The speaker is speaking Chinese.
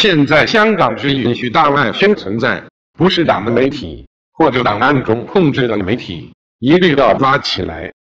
现在香港只允许大外宣存在，不是党的媒体或者档案中控制的媒体，一律要抓起来。